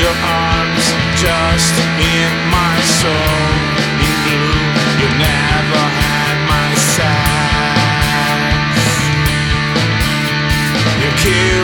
your arms, just in my soul. You knew you never had my sense. You kill,